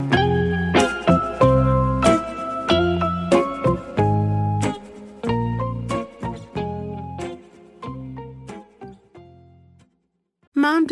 you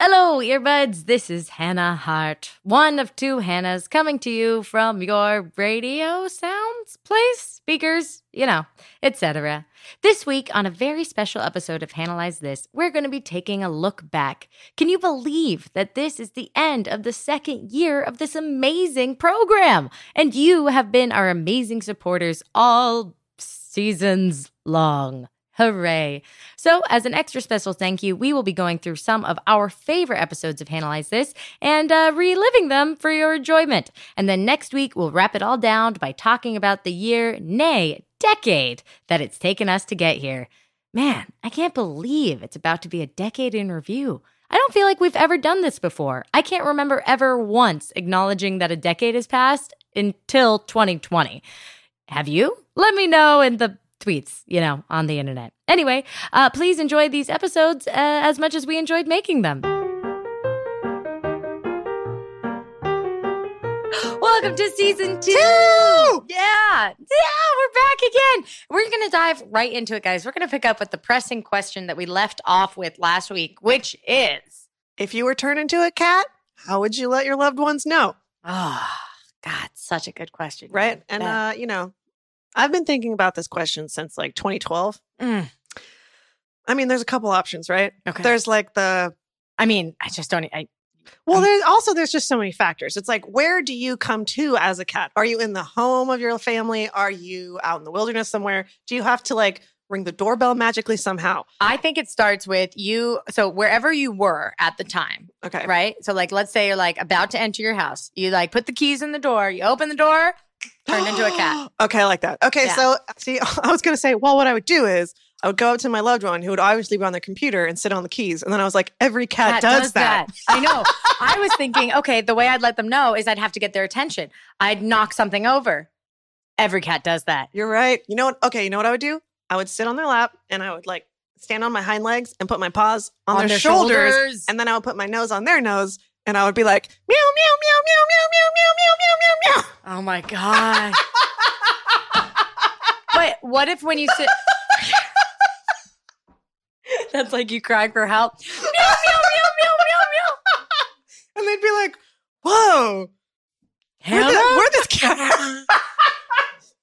Hello, earbuds. This is Hannah Hart, one of two Hannahs coming to you from your radio sounds place, speakers, you know, etc. This week, on a very special episode of Hannahlyze This, we're going to be taking a look back. Can you believe that this is the end of the second year of this amazing program? And you have been our amazing supporters all seasons long. Hooray. So, as an extra special thank you, we will be going through some of our favorite episodes of Hannahlyze This and uh, reliving them for your enjoyment. And then next week, we'll wrap it all down by talking about the year, nay, decade, that it's taken us to get here. Man, I can't believe it's about to be a decade in review. I don't feel like we've ever done this before. I can't remember ever once acknowledging that a decade has passed until 2020. Have you? Let me know in the tweets, you know, on the internet. Anyway, uh, please enjoy these episodes uh, as much as we enjoyed making them. Welcome to season two. Two! Yeah. Yeah, we're back again. We're going to dive right into it, guys. We're going to pick up with the pressing question that we left off with last week, which is If you were turned into a cat, how would you let your loved ones know? oh, God, such a good question. Right. And, uh, you know, I've been thinking about this question since like 2012. Mm, I mean, there's a couple options, right? okay. There's like the, I mean, I just don't. I, well, there's also, there's just so many factors. It's like, where do you come to as a cat? Are you in the home of your family? Are you out in the wilderness somewhere? Do you have to like ring the doorbell magically somehow? I think it starts with you. So wherever you were at the time, Okay. right? So like, let's say you're like about to enter your house. You like put the keys in the door. You open the door, turned into a cat. okay, I like that. Okay, Yeah. so see, I was gonna say, well, what I would do is I would go up to my loved one who would obviously be on their computer and sit on the keys, and then I was like, every cat, does, that. I know. I was thinking, okay, the way I'd let them know is I'd have to get their attention. I'd knock something over. Every cat does that. You're right. You know what? Okay, you know what I would do? I would sit on their lap and I would like stand on my hind legs and put my paws on, their, shoulders, and then I would put my nose on their nose, and I would be like, meow, meow, meow, meow, meow, meow, meow, meow, meow, meow, meow. oh my god. but what if when you sit? That's like you crying for help. Meow meow meow meow meow meow. And they'd be like, whoa, Hello? where Hannah? the, where this cat?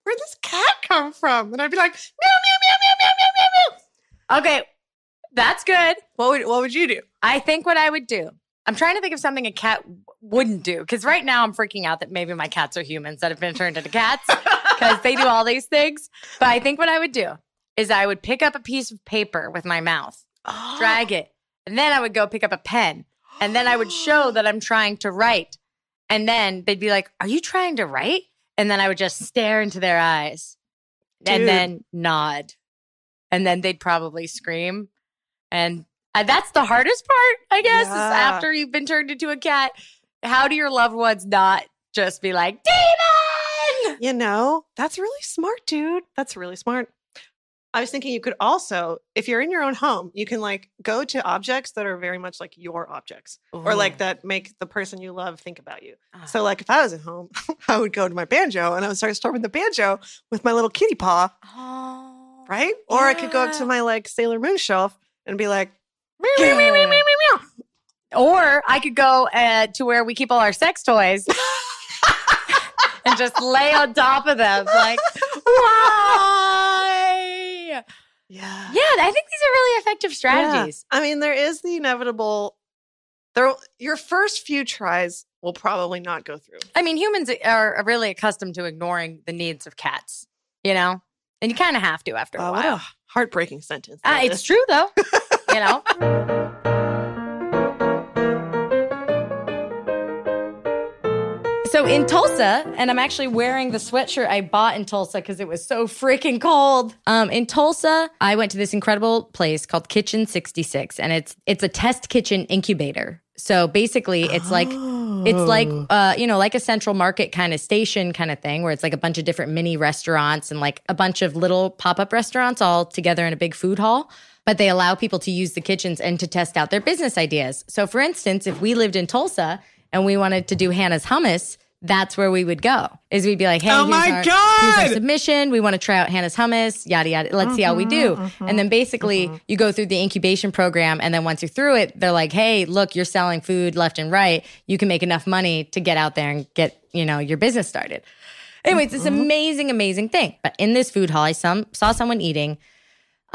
Where'd this cat come from? And I'd be like, meow, meow, meow, meow, meow, meow, meow, meow. Okay, that's good. What would what would you do? I think what I would do. I'm trying to think of something a cat wouldn't do because right now I'm freaking out that maybe my cats are humans that have been turned into cats because they do all these things. But I think what I would do is I would pick up a piece of paper with my mouth, oh. drag it, and then I would go pick up a pen, and then I would show that I'm trying to write, and then they'd be like, "Are you trying to write?" And then I would just stare into their eyes, and then nod, and then they'd probably scream, and uh, that's the hardest part, I guess, is Yeah. after you've been turned into a cat. How do your loved ones not just be like, Demon? You know, that's really smart, dude. That's really smart. I was thinking you could also, if you're in your own home, you can like go to objects that are very much like your objects or like that make the person you love think about you. Ah. So, like, if I was at home, I would go to my banjo and I would start strumming the banjo with my little kitty paw, Oh, right? Or I could go up to my like Sailor Moon shelf and be like, meow, meow, meow, meow, meow, meow, meow. Or I could go uh, to where we keep all our sex toys and just lay on top of them. Like, why? Yeah. Yeah, I think these are really effective strategies. I mean, there is the inevitable. There, your first few tries will probably not go through. I mean, humans are really accustomed to ignoring the needs of cats, you know? And you kind of have to after a Uh, what while. a heartbreaking sentence. Uh, it's true, though, you know? So in Tulsa, and I'm actually wearing the sweatshirt I bought in Tulsa because it was so freaking cold. Um, in Tulsa, I went to this incredible place called Kitchen 66, and it's it's a test kitchen incubator. So basically, it's like it's like uh, you know, like a central market kind of station kind of thing, where it's like a bunch of different mini restaurants and like a bunch of little pop up restaurants all together in a big food hall but they allow people to use the kitchens and to test out their business ideas. So, for instance, if we lived in Tulsa and we wanted to do Hannah's hummus, that's where we would go. Is we'd be like, hey, oh my our, God. here's our submission. We want to try out Hannah's hummus, yada yada. Let's see how we do. Mm-hmm, mm-hmm, and then basically mm-hmm. you go through the incubation program, and then once you're through it, they're like, hey, look, you're selling food left and right. You can make enough money to get out there and get you know your business started. Anyway, it's this amazing, amazing thing. But in this food hall, I some, saw someone eating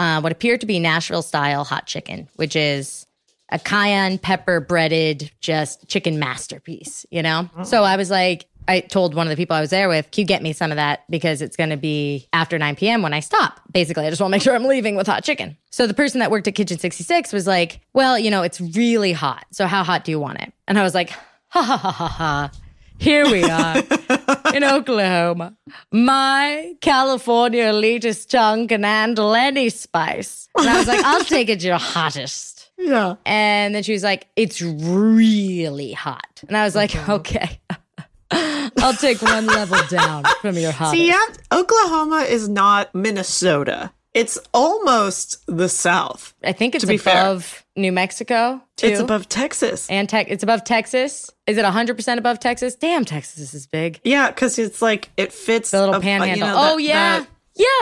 uh, what appeared to be Nashville style hot chicken, which is a cayenne pepper breaded just chicken masterpiece, you know? So I was like, I told one of the people I was there with, can you get me some of that? Because it's going to be after 9 p.m. when I stop. Basically, I just want to make sure I'm leaving with hot chicken. So the person that worked at Kitchen 66 was like, well, you know, it's really hot. So how hot do you want it? And I was like, ha ha ha ha ha. Here we are in Oklahoma. My California elitist tongue can handle any spice. And I was like, I'll take it your hottest. Yeah. And then she was like, it's really hot. And I was like, okay. I'll take one level down from your hottest. See, yeah, Oklahoma is not Minnesota. It's almost the South. I think it's to be fair. above New Mexico, too. It's above Texas. and tech. It's above Texas. Is it 100% above Texas? Damn, Texas is big. Yeah, because it's like it fits The little ab- uh, you panhandle. know, oh that- yeah, that-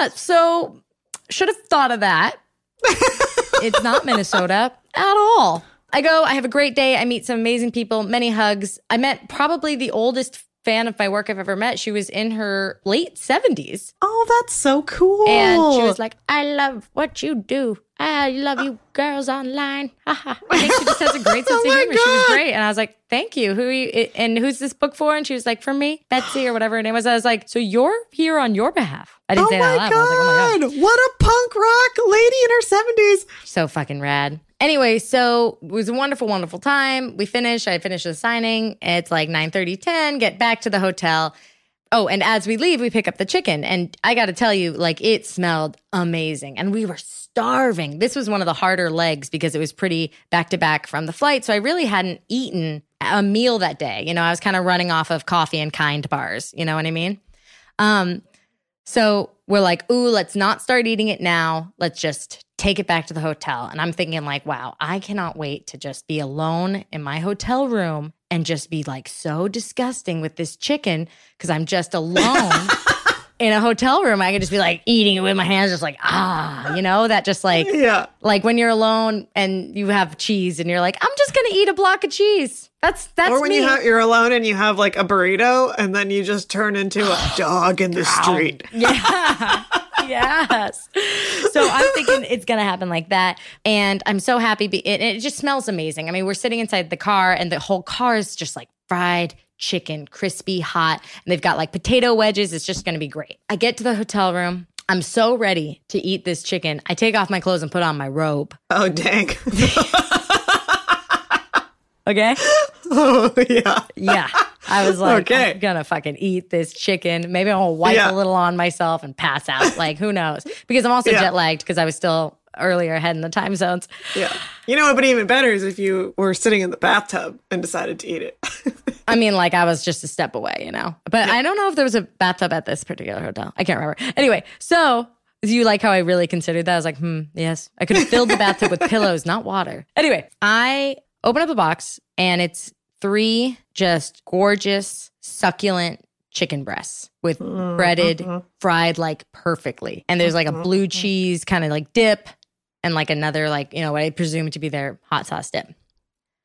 yeah. So should have thought of that. it's not Minnesota at all. I go. I have a great day. I meet some amazing people. Many hugs. I met probably the oldest fan of my work I've ever met. She was in her late seventies, Oh, that's so cool. and she was like, "I love what you do. Ah, I love you, girls online." I think she just has a great oh sense Oh of my humor. She was great, and I was like, "Thank you. Who are you? And who's this book for?" And she was like, "For me, Betsy, or whatever her name was." I was like, "So you're here on your behalf." I didn't oh say that out loud. I was like, "Oh my god." What a punk rock lady in her 70s. so fucking rad. Anyway, so it was a wonderful, wonderful time. We finish. I finish the signing. It's like 9 30, 10, get back to the hotel. Oh, and as we leave, we pick up the chicken. And I got to tell you, like, it smelled amazing. And we were starving. This was one of the harder legs because it was pretty back to back from the flight. So I really hadn't eaten a meal that day. You know, I was kind of running off of coffee and kind bars. You know what I mean? Um, so we're like, ooh, let's not start eating it now. Let's just take it back to the hotel. And I'm thinking, like, wow, I cannot wait to just be alone in my hotel room and just be like so disgusting with this chicken because I'm just alone in a hotel room. I could just be like eating it with my hands, just like, ah, you know, that just like, Yeah. like when you're alone and you have cheese and you're like, I'm just gonna eat a block of cheese. That's that's or when me. you have, you're alone and you have like a burrito and then you just turn into a dog in the street. Yeah. yes. So I'm thinking it's going to happen like that. And I'm so happy. Be- it, it just smells amazing. I mean, we're sitting inside the car and the whole car is just like fried chicken, crispy, hot. And they've got like potato wedges. It's just going to be great. I get to the hotel room. I'm so ready to eat this chicken. I take off my clothes and put on my robe. Oh, dang. Okay. oh, yeah. Yeah. I was like, Okay. I'm gonna fucking eat this chicken. Maybe I'll wipe Yeah. a little on myself and pass out. Like, who knows? Because I'm also Yeah. jet lagged because I was still earlier ahead in the time zones. Yeah. You know what would be even better is if you were sitting in the bathtub and decided to eat it. I mean, like I was just a step away, you know. But I don't know if there was a bathtub at this particular hotel. I can't remember. Anyway, so you like how I really considered that? I was like, hmm, yes. I could have filled the bathtub with pillows, not water. Anyway, I open up a box and it's three just gorgeous, succulent chicken breasts with mm-hmm. breaded, mm-hmm. fried like perfectly. And there's like a mm-hmm. blue cheese kind of like dip and like another, like, you know, what I presume to be their hot sauce dip.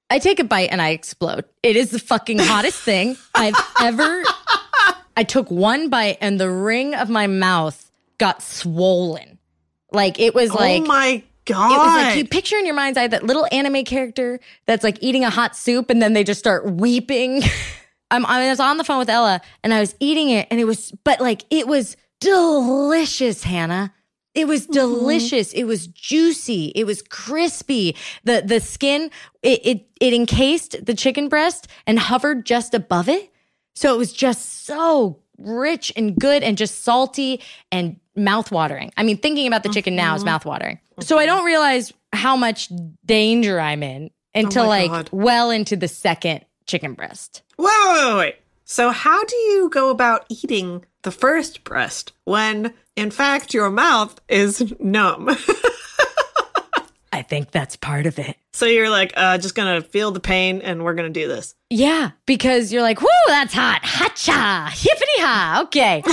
I take a bite and I explode. It is the fucking hottest thing I've ever. I took one bite and the ring of my mouth got swollen. Like it was oh like oh my God. it was like you picture in your mind's eye that little anime character that's like eating a hot soup and then they just start weeping. I'm, I was on the phone with Ella and I was eating it and it was, but like it was delicious, Hannah. It was mm-hmm. delicious. It was juicy. It was crispy. The the skin it, it it encased the chicken breast and hovered just above it. So it was just so rich and good and just salty and mouthwatering. I mean, thinking about the chicken now is mm-hmm. mouthwatering. So I don't realize how much danger I'm in oh until my like God. well into the second chicken breast. Wait, wait, wait, wait. So, how do you go about eating the first breast when, in fact, your mouth is numb? I think that's part of it. so, you're like, uh, just gonna feel the pain and we're gonna do this. Yeah, because you're like, whoo, that's hot. Hacha, hippity ha. Okay.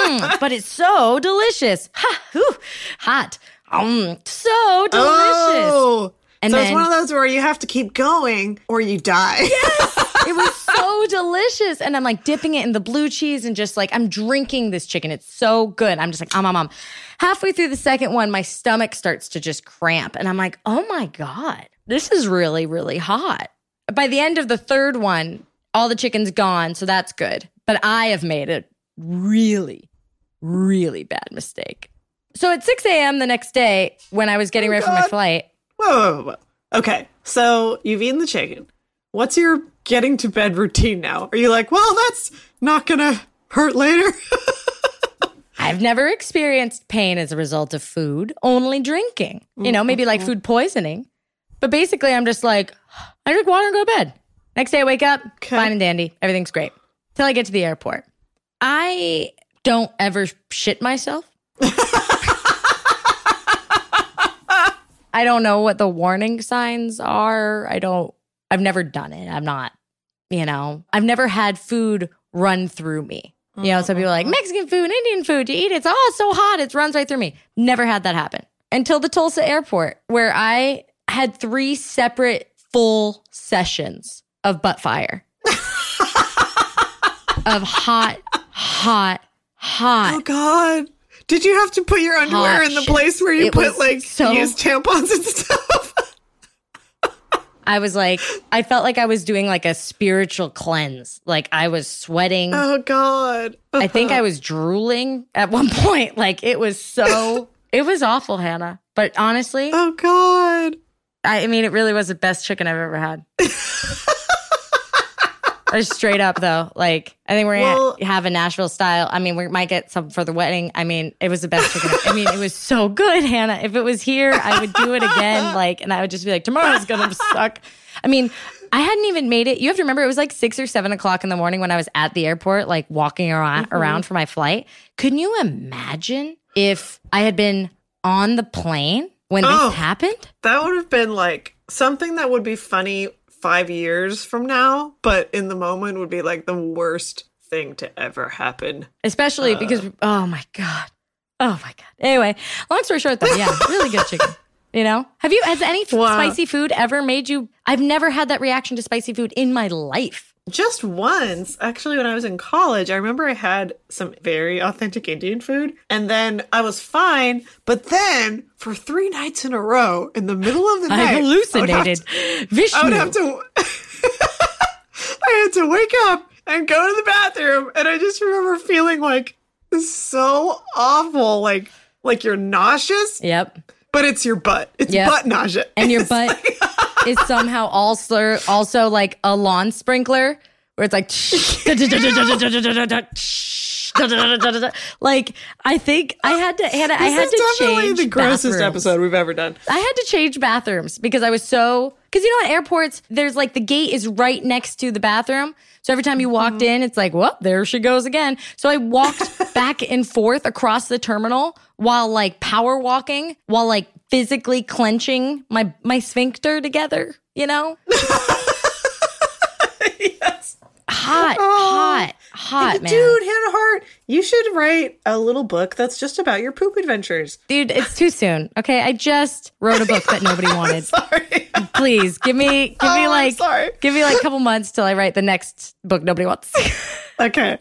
Mm, but it's so delicious. Ha, whew, hot. Um, so delicious. Oh, And so then- it's one of those where you have to keep going or you die. It was so delicious. And I'm like dipping it in the blue cheese and just like, I'm drinking this chicken. It's so good. I'm just like, um, um, um. Halfway through the second one, my stomach starts to just cramp. And I'm like, oh my God, this is really, really hot. By the end of the third one, all the chicken's gone. So that's good. But I have made a really, really bad mistake. So at 6 a.m. the next day, when I was getting Oh, ready for my flight, whoa, whoa, whoa. Okay, so you've eaten the chicken. What's your getting to bed routine now? Are you like, well, that's not gonna hurt later? I've never experienced pain as a result of food, only drinking. You know, maybe like food poisoning. But basically, I'm just like, I drink water and go to bed. Next day, I wake up, Okay. fine and dandy. Everything's great. Till I get to the airport. I don't ever shit myself. I don't know what the warning signs are. I don't, I've never done it. I'm not, you know, I've never had food run through me. You know, some people are like mm-hmm. Mexican food, Indian food, you eat it. It's oh, so hot, it runs right through me. Never had that happen until the Tulsa airport, where I had three separate full sessions of butt fire, of hot, hot, hot. oh God. Did you have to put your underwear in the shit. place where you It put like so- used tampons and stuff? I was like, I felt like I was doing like a spiritual cleanse. Like I was sweating. oh God. I think I uh-huh. was drooling at one point. Like it was so, it was awful, Hannah. But honestly, Oh God. I mean, it really was the best chicken I've ever had. Or straight up though, like I think we're gonna Well- have a Nashville style. I mean, we might get some for the wedding. I mean, it was the best chicken. I mean, it was so good, Hannah. If it was here, I would do it again. Like, and I would just be like, tomorrow's gonna suck. I mean, I hadn't even made it. You have to remember, it was like six or seven o'clock in the morning when I was at the airport, like walking around, mm-hmm. around for my flight. Couldn't you imagine if I had been on the plane when Oh. this happened? That would have been like something that would be funny five years from now, but in the moment would be like the worst thing to ever happen. especially uh. because oh my god. Oh my god. Anyway long story short though yeah really good chicken you know? Have you has any Wow. spicy food ever made you i've never had that reaction to spicy food in my life Just once, actually, when I was in college, I remember I had some very authentic Indian food, and then I was fine. But then, for three nights in a row, in the middle of the night, i I would have hallucinated to- vishnu I would have to. I had to wake up and go to the bathroom, and I just remember feeling like so awful, like like you're nauseous, yep but it's your butt. It's Yep. butt nausea, and your butt is somehow also also like a lawn sprinkler where it's like like I think I had to Hannah, I had to change the grossest bathrooms. episode we've ever done. I had to change bathrooms because I was so because you know at airports there's like the gate is right next to the bathroom. So every time you walked Mm-hmm. in, it's like, well, there she goes again. So I walked back and forth across the terminal while like power walking, while like physically clenching my my sphincter together. You know, yes. hot, Oh. hot, hot, man. Dude, Hannah Hart, you should write a little book that's just about your poop adventures. Dude, it's too soon. Okay, I just wrote a book that nobody wanted. Sorry. Please give me give Oh, me like sorry. give me like a couple months till I write the next book nobody wants. okay.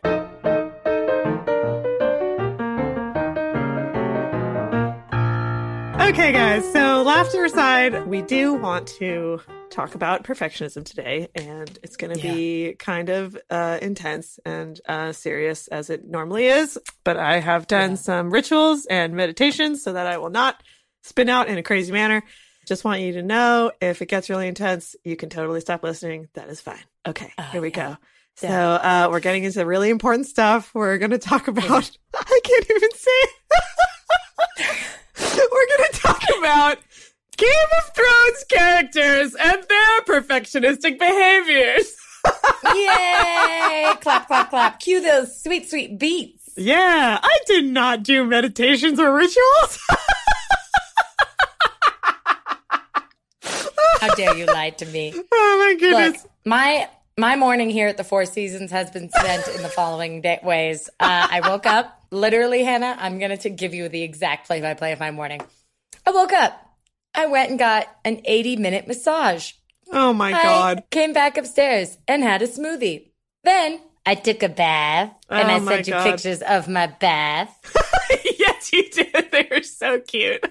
Okay, guys. So, laughter aside, we do want to talk about perfectionism today, and it's going to be kind of uh, intense and uh, serious as it normally is. But I have done some rituals and meditations so that I will not spin out in a crazy manner. Just want you to know if it gets really intense, you can totally stop listening. That is fine. Okay, here we go. So uh, we're getting into really important stuff. We're going to talk about. I can't even say. we're going to talk about Game of Thrones characters and their perfectionistic behaviors. Yay! clap, clap, clap. Cue those sweet, sweet beats. Yeah, I did not do meditations or rituals. How dare you lie to me? Oh my goodness. Look, my my morning here at the Four Seasons has been spent in the following day- ways. Uh, I woke up, literally, Hannah. I'm gonna to give you the exact play-by-play of my morning. I woke up. I went and got an 80 minute massage. Oh my god. Came back upstairs and had a smoothie. Then I took a bath and Oh I sent you God. pictures of my bath. yes, you did. They were so cute.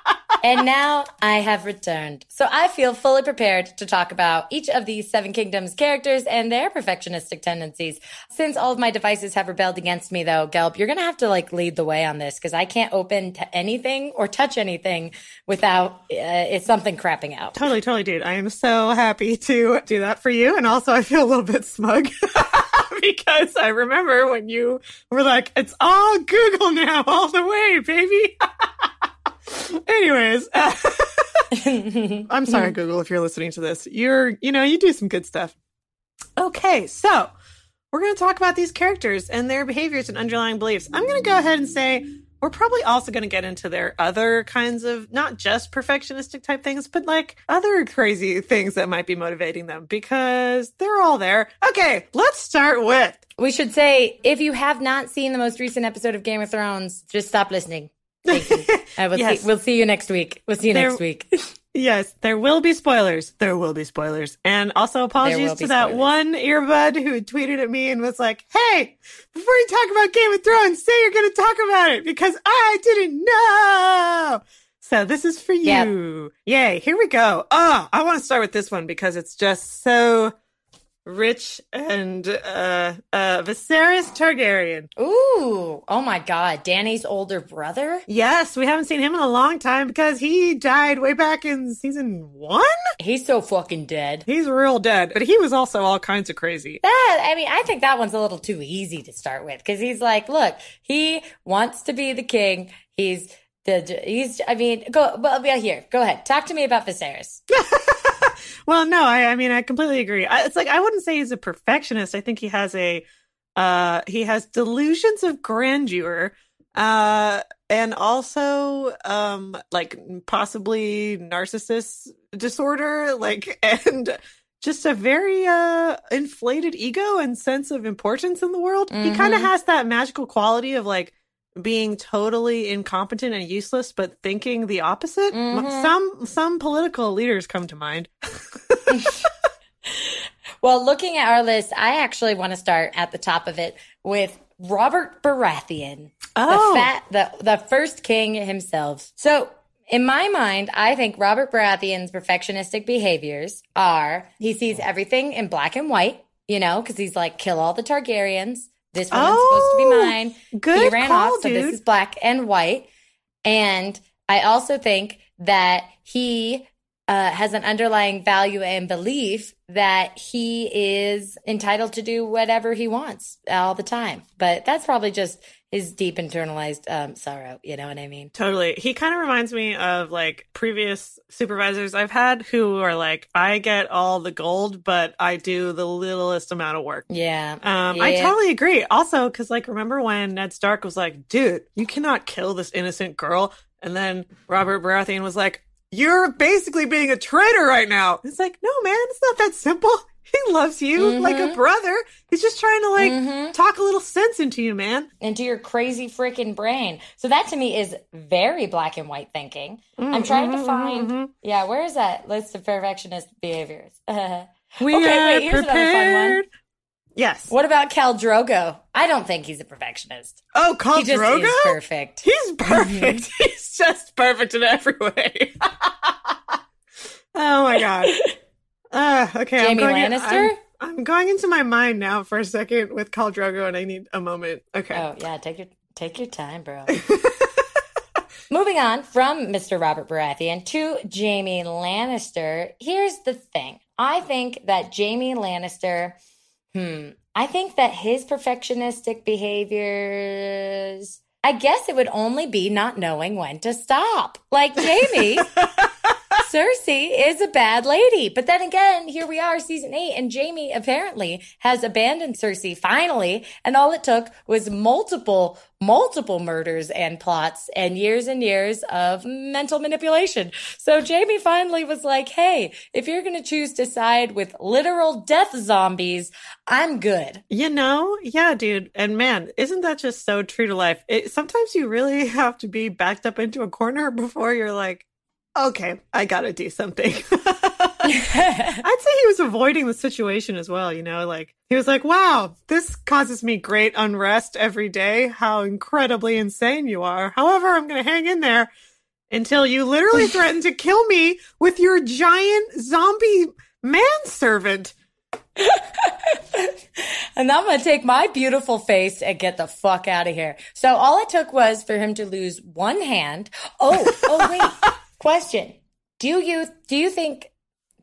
and now I have returned. So I feel fully prepared to talk about each of these Seven Kingdoms characters and their perfectionistic tendencies. Since all of my devices have rebelled against me though, Gelb, you're going to have to like lead the way on this because I can't open to anything or touch anything without uh, it's something crapping out. Totally, totally, dude. I am so happy to do that for you. And also, I feel a little bit smug because I remember when you were like, it's all Google now, all the way, baby. Anyways, uh, I'm sorry, Google, if you're listening to this. You're, you know, you do some good stuff. Okay, so we're going to talk about these characters and their behaviors and underlying beliefs. I'm going to go ahead and say we're probably also going to get into their other kinds of not just perfectionistic type things, but like other crazy things that might be motivating them because they're all there. Okay, let's start with. We should say if you have not seen the most recent episode of Game of Thrones, just stop listening. Thank you. I will Yes. see, we'll see you next week. We'll see you There- next week. Yes, there will be spoilers. There will be spoilers. And also apologies to that spoilers. one earbud who tweeted at me and was like, Hey, before you talk about Game of Thrones, say you're going to talk about it because I didn't know. So this is for Yep. you. Yay. Here we go. Oh, I want to start with this one because it's just so rich and, uh, uh, Viserys Targaryen. Ooh, oh my God. Dany's older brother? Yes, we haven't seen him in a long time because he died way back in season one. He's so fucking dead. He's real dead, but he was also all kinds of crazy. That, I mean, I think that one's a little too easy to start with because he's like, look, he wants to be the king. He's the, he's, I mean, go, well, yeah, here, go ahead. Talk to me about Viserys. Well, no, I, I mean, I completely agree. I, it's like I wouldn't say he's a perfectionist. I think he has a, uh, he has delusions of grandeur, uh, and also, um, like possibly narcissist disorder, like, and just a very uh inflated ego and sense of importance in the world. He kind of has that magical quality of like being totally incompetent and useless, but thinking the opposite. M- Mhm. Some some political leaders come to mind. Well, looking at our list, I actually want to start at the top of it with Robert Baratheon. Oh. the fat the the first king himself. So in my mind, I think Robert Baratheon's perfectionistic behaviors are he sees everything in black and white, you know, because he's like, kill all the Targaryens. This woman's supposed to be Oh, mine. good he ran call, off, so dude. this is black and white. And I also think that he uh, has an underlying value and belief that he is entitled to do whatever he wants all the time. But that's probably just his deep internalized um, sorrow. You know what I mean? Totally. He kind of reminds me of like previous supervisors I've had who are like, I get all the gold, but I do the littlest amount of work. Yeah. Um, I totally agree. Also, because like, remember when Ned Stark was like, "Dude, you cannot kill this innocent girl," and then Robert Baratheon was like, "You're basically being a traitor right now." It's like, no, man, it's not that simple. He loves you like a Mhm. brother. He's just trying to like Mhm. talk a little sense into you, man. into your crazy freaking brain. So that to me is very black and white thinking. I'm trying to find, mhm, yeah, where is that list of perfectionist behaviors? We Okay, are wait, here's another fun one. prepared. Yes. what about Khal Drogo? I don't think he's a perfectionist. Oh, Khal he just Drogo? is perfect. He's perfect. He's just perfect in every way. oh my god. Uh, okay, I'm Jaime going in- Lannister? I'm, I'm going into my mind now for a second with Khal Drogo, and I need a moment. Okay. Oh yeah, take your take your time, bro. Moving on from Mr. Robert Baratheon to Jaime Lannister. Here's the thing. I think that Jaime Lannister, hmm, I think that his perfectionistic behaviors, I guess it would only be not knowing when to stop. Like Jaime. Cersei is a bad lady. But then again, here we are, season eight, and Jaime apparently has abandoned Cersei finally. And all it took was multiple, multiple murders and plots and years and years of mental manipulation. So Jaime finally was like, Hey, if you're going to choose to side with literal death zombies, I'm good. You know? Yeah, dude. And man, isn't that just so true to life? It, sometimes you really have to be backed up into a corner before you're like, okay, I gotta do something. I'd say he was avoiding the situation as well, you know, like he was like, wow, this causes me great unrest every day. How incredibly insane you are. However, I'm going to hang in there until you literally threaten to kill me with your giant zombie manservant. and I'm going to take my beautiful face and get the fuck out of here. So all it took was for him to lose one hand. Oh, oh, wait. Question: Do you do you think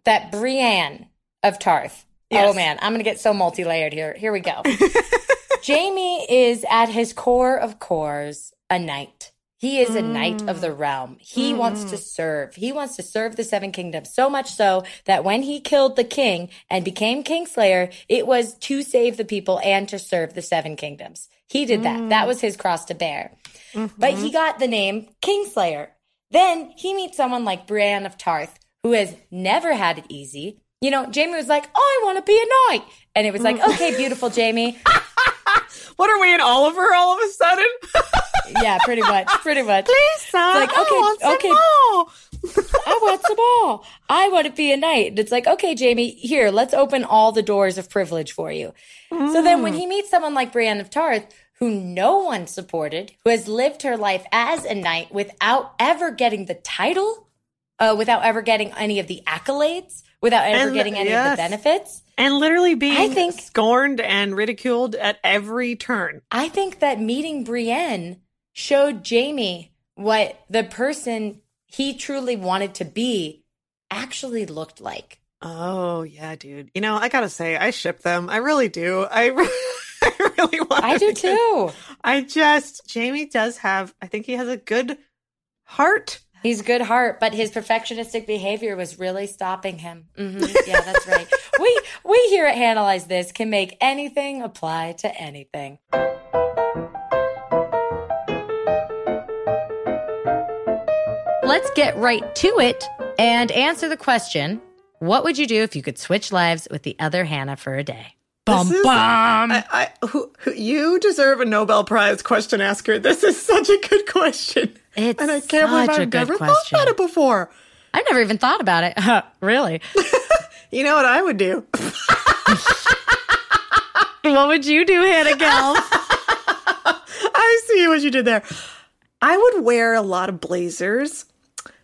that Brienne of Tarth? Oh, yes. Oh man, I'm gonna get so multi-layered here. Here we go. Jaime is at his core of cores a knight. He is a knight of the mm. realm. He mm. wants to serve. He wants to serve the seven kingdoms so much so that when he killed the king and became Kingslayer, it was to save the people and to serve the seven kingdoms. He did that. That mm. was his cross to bear. Mm-hmm. But he got the name Kingslayer. Then he meets someone like Brienne of Tarth, who has never had it easy. You know, Jaime was like, oh, I want to be a knight. And it was like, okay, beautiful Jaime. what are we in Oliver all of a sudden? yeah, pretty much. Pretty much. Please, son. Like, okay, I want okay. I want some more. I want to be a knight. And it's like, okay, Jaime, here, let's open all the doors of privilege for you. Mm. So then when he meets someone like Brienne of Tarth, who no one supported, who has lived her life as a knight without ever getting the title, uh, without ever getting any of the accolades, without ever and, getting any yes. of the benefits. And literally being I think, scorned and ridiculed at every turn. I think that meeting Brienne showed Jaime what the person he truly wanted to be actually looked like. Oh, yeah, dude. You know, I gotta say, I ship them. I really do. I. I really want. I do too. I just Jaime does have. I think he has a good heart. He's good heart, but his perfectionistic behavior was really stopping him. Mm-hmm. Yeah, that's right. we we here at Hannahlyze This can make anything apply to anything. Let's get right to it and answer the question: What would you do if you could switch lives with the other Hannah for a day? Bum, is, bum. I, I, who, who, you deserve a Nobel Prize question asker. This is such a good question. It's and I can't believe I've never question. thought about it before. I've never even thought about it. really? you know what I would do? what would you do, Hannah Gal? I see what you did there. I would wear a lot of blazers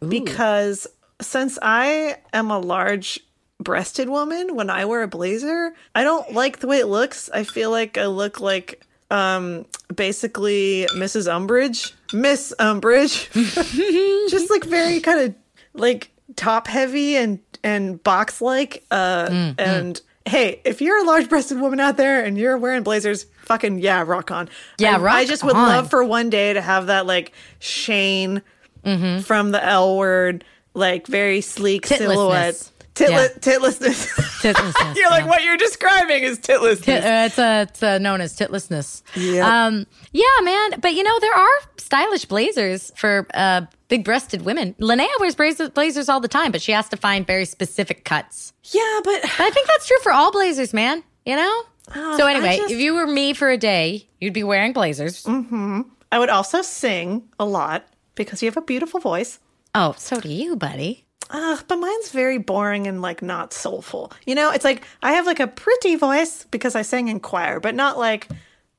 Ooh. because since I am a large breasted woman when I wear a blazer. I don't like the way it looks. I feel like I look like um basically Mrs. Umbridge, Miss Umbridge. Just like very kind of like top heavy and and box like uh mm, and mm. Hey, if you're a large breasted woman out there and you're wearing blazers, fucking yeah, rock on. Yeah, I, rock I just would on. love for one day to have that like Shane mm-hmm. from the L word, like very sleek silhouette Yeah. Titlessness. titlessness. you're like, what you're describing is titlessness. Tit- uh, it's uh, it's uh, known as titlessness. Yeah. Um, yeah, man. But you know, there are stylish blazers for uh, big breasted women. Linnea wears blazers all the time, but she has to find very specific cuts. Yeah, but, but I think that's true for all blazers, man. You know? Uh, so anyway, just... if you were me for a day, you'd be wearing blazers. Mm-hmm. I would also sing a lot because you have a beautiful voice. Oh, so do you, buddy. Uh, but mine's very boring and like not soulful. You know, it's like I have like a pretty voice because I sang in choir, but not like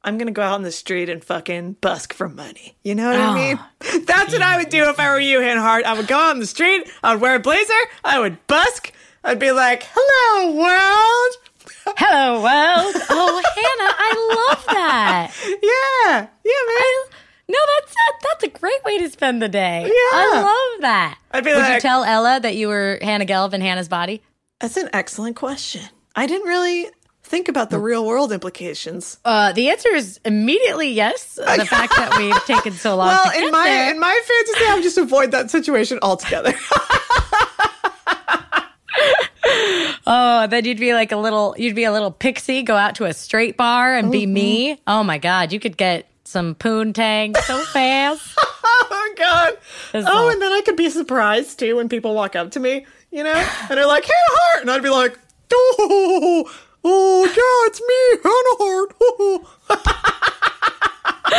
I'm gonna go out in the street and fucking busk for money. You know what oh, I mean? That's what I would do if I were you, Hannah I would go out in the street, I would wear a blazer, I would busk, I'd be like, hello, world. Hello, world. Oh, Hannah, I love that. Yeah. Yeah, man. I, no, that's a, that's a great way to spend the day. Yeah. I love that. I'd be Would like, you tell Ella that you were Hannah Gelb in Hannah's body? That's an excellent question. I didn't really think about the real world implications. Uh, the answer is immediately yes. The fact that we've taken so long. Well, to in my there. in my fantasy, I would just avoid that situation altogether. oh, then you'd be like a little, you'd be a little pixie, go out to a straight bar and be me. Oh my god, you could get some poontang so fast. oh God! It's Oh, all- and then I could be surprised too when people walk up to me, you know, and they're like, "Hannah Hart," and I'd be like, "Oh, oh, yeah, it's me, Hannah Hart." I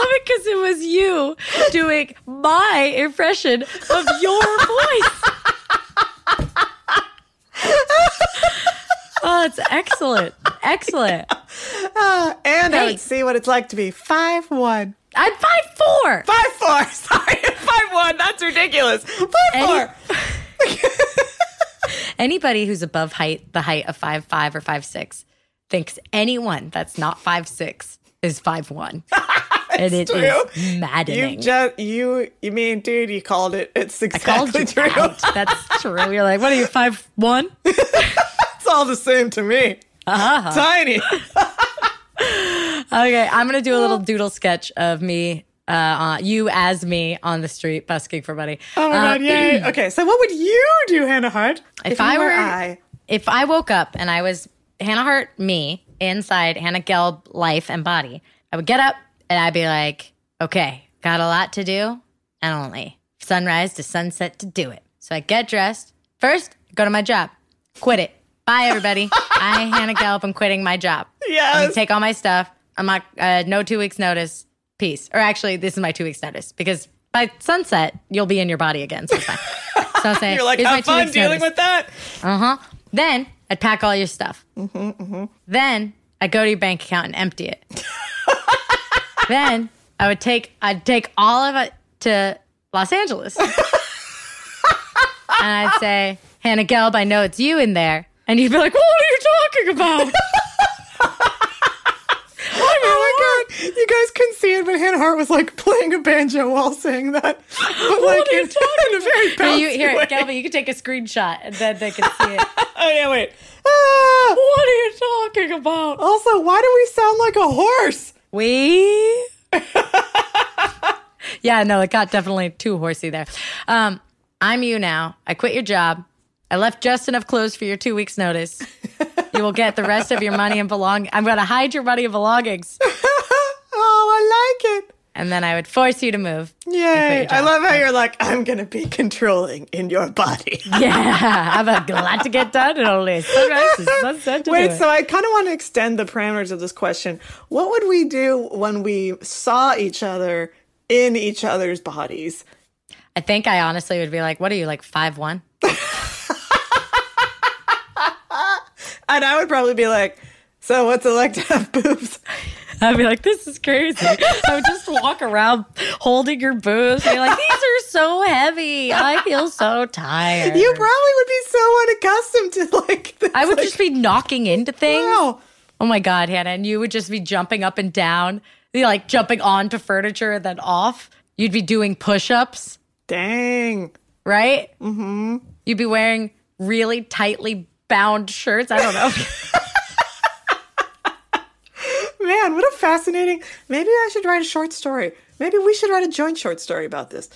love it because it was you doing my impression of your voice. oh, it's excellent. Excellent. Ah, and I Hey. would see what it's like to be five one. I'm five four. Five four. Sorry, five one. That's ridiculous. Five Any- four. Anybody who's above height, the height of five five or five six, thinks anyone that's not five six is five one. and it is true. maddening. You just you you mean, dude? You called it. It's I called exactly you true. out. That's true. You're like, what are you, five one? All the same to me. Uh-huh. Tiny. Okay, I'm gonna do a little doodle sketch of me, uh, uh, you as me on the street busking for money. Oh my Uh, god! Yay. Okay, so what would you do, Hannah Hart? If you I were- I? If I woke up and I was Hannah Hart, me inside Hannah Gelb life and body, I would get up and I'd be like, okay, got a lot to do, and only sunrise to sunset to do it. So I get dressed first, go to my job, quit it. Bye, everybody. I, Hannah Gelb, am quitting my job. I'm gonna take all my stuff. I'm not uh, no two weeks notice. Peace. Or actually, this is my two weeks notice because by sunset you'll be in your body again. So it's fine. So I'm saying You're like, have fun dealing notice. with that. Uh huh. Then I'd pack all your stuff. Mm-hmm, Then I'd go to your bank account and empty it. then I would take I'd take all of it to Los Angeles, and I'd say, Hannah Gelb, I know it's you in there, and you'd be like, What are you talking about? Oh my god! You guys couldn't see it, but Hannah Hart was like playing a banjo while saying that. But like are you in, in a very bouncy you, here, way. Gelby, you can take a screenshot, and then they can see it. Oh yeah, wait. Ah, what are you talking about? also, why do we sound like a horse? We. yeah, no, it got definitely too horsey there. Um, I'm you now. I quit your job. I left just enough clothes for your two weeks' notice. You will get the rest of your money and belong. I'm going to hide your money and belongings, oh, I like it. and then I would force you to move. Yay! I love how you're like, I'm gonna be controlling in your body. Yeah, I'm glad to get done. And only sunrise to sunset to Wait, so I kind of want to extend the parameters of this question. What would we do when we saw each other in each other's bodies? I think I honestly would be like, "What are you like five one? And I would probably be like, so what's it like to have boobs? I'd be like, this is crazy. I would just walk around holding your boobs, and be like, these are so heavy. I feel so tired. You probably would be so unaccustomed to like this. I would like, just be knocking into things. wow. Oh my god, Hannah, and you would just be jumping up and down, you like jumping onto furniture and then off. You'd be doing push-ups, Dang. right? Mm-hmm. You'd be wearing really tightly bound shirts. I don't know. Man, what a fascinating. Maybe I should write a short story. Maybe we should write a joint short story about this.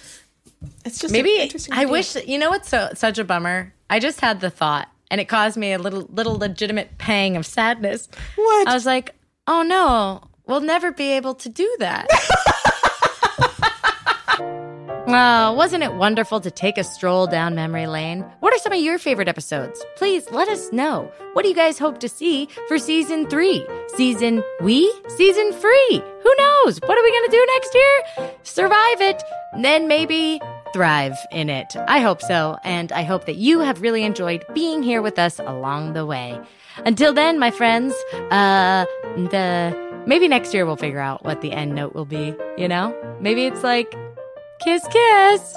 It's just Maybe interesting I idea. wish you know what's so such a bummer. I just had the thought, and it caused me a little little legitimate pang of sadness. What? I was like, oh no, we'll never be able to do that. Well, wasn't it wonderful to take a stroll down memory lane? What are some of your favorite episodes? Please let us know. What do you guys hope to see for season three? Season we? Season free? Who knows? What are we going to do next year? Survive it, then maybe thrive in it. I hope so, and I hope that you have really enjoyed being here with us along the way. Until then, my friends, uh, the maybe next year we'll figure out what the end note will be, you know? Maybe it's like kiss kiss.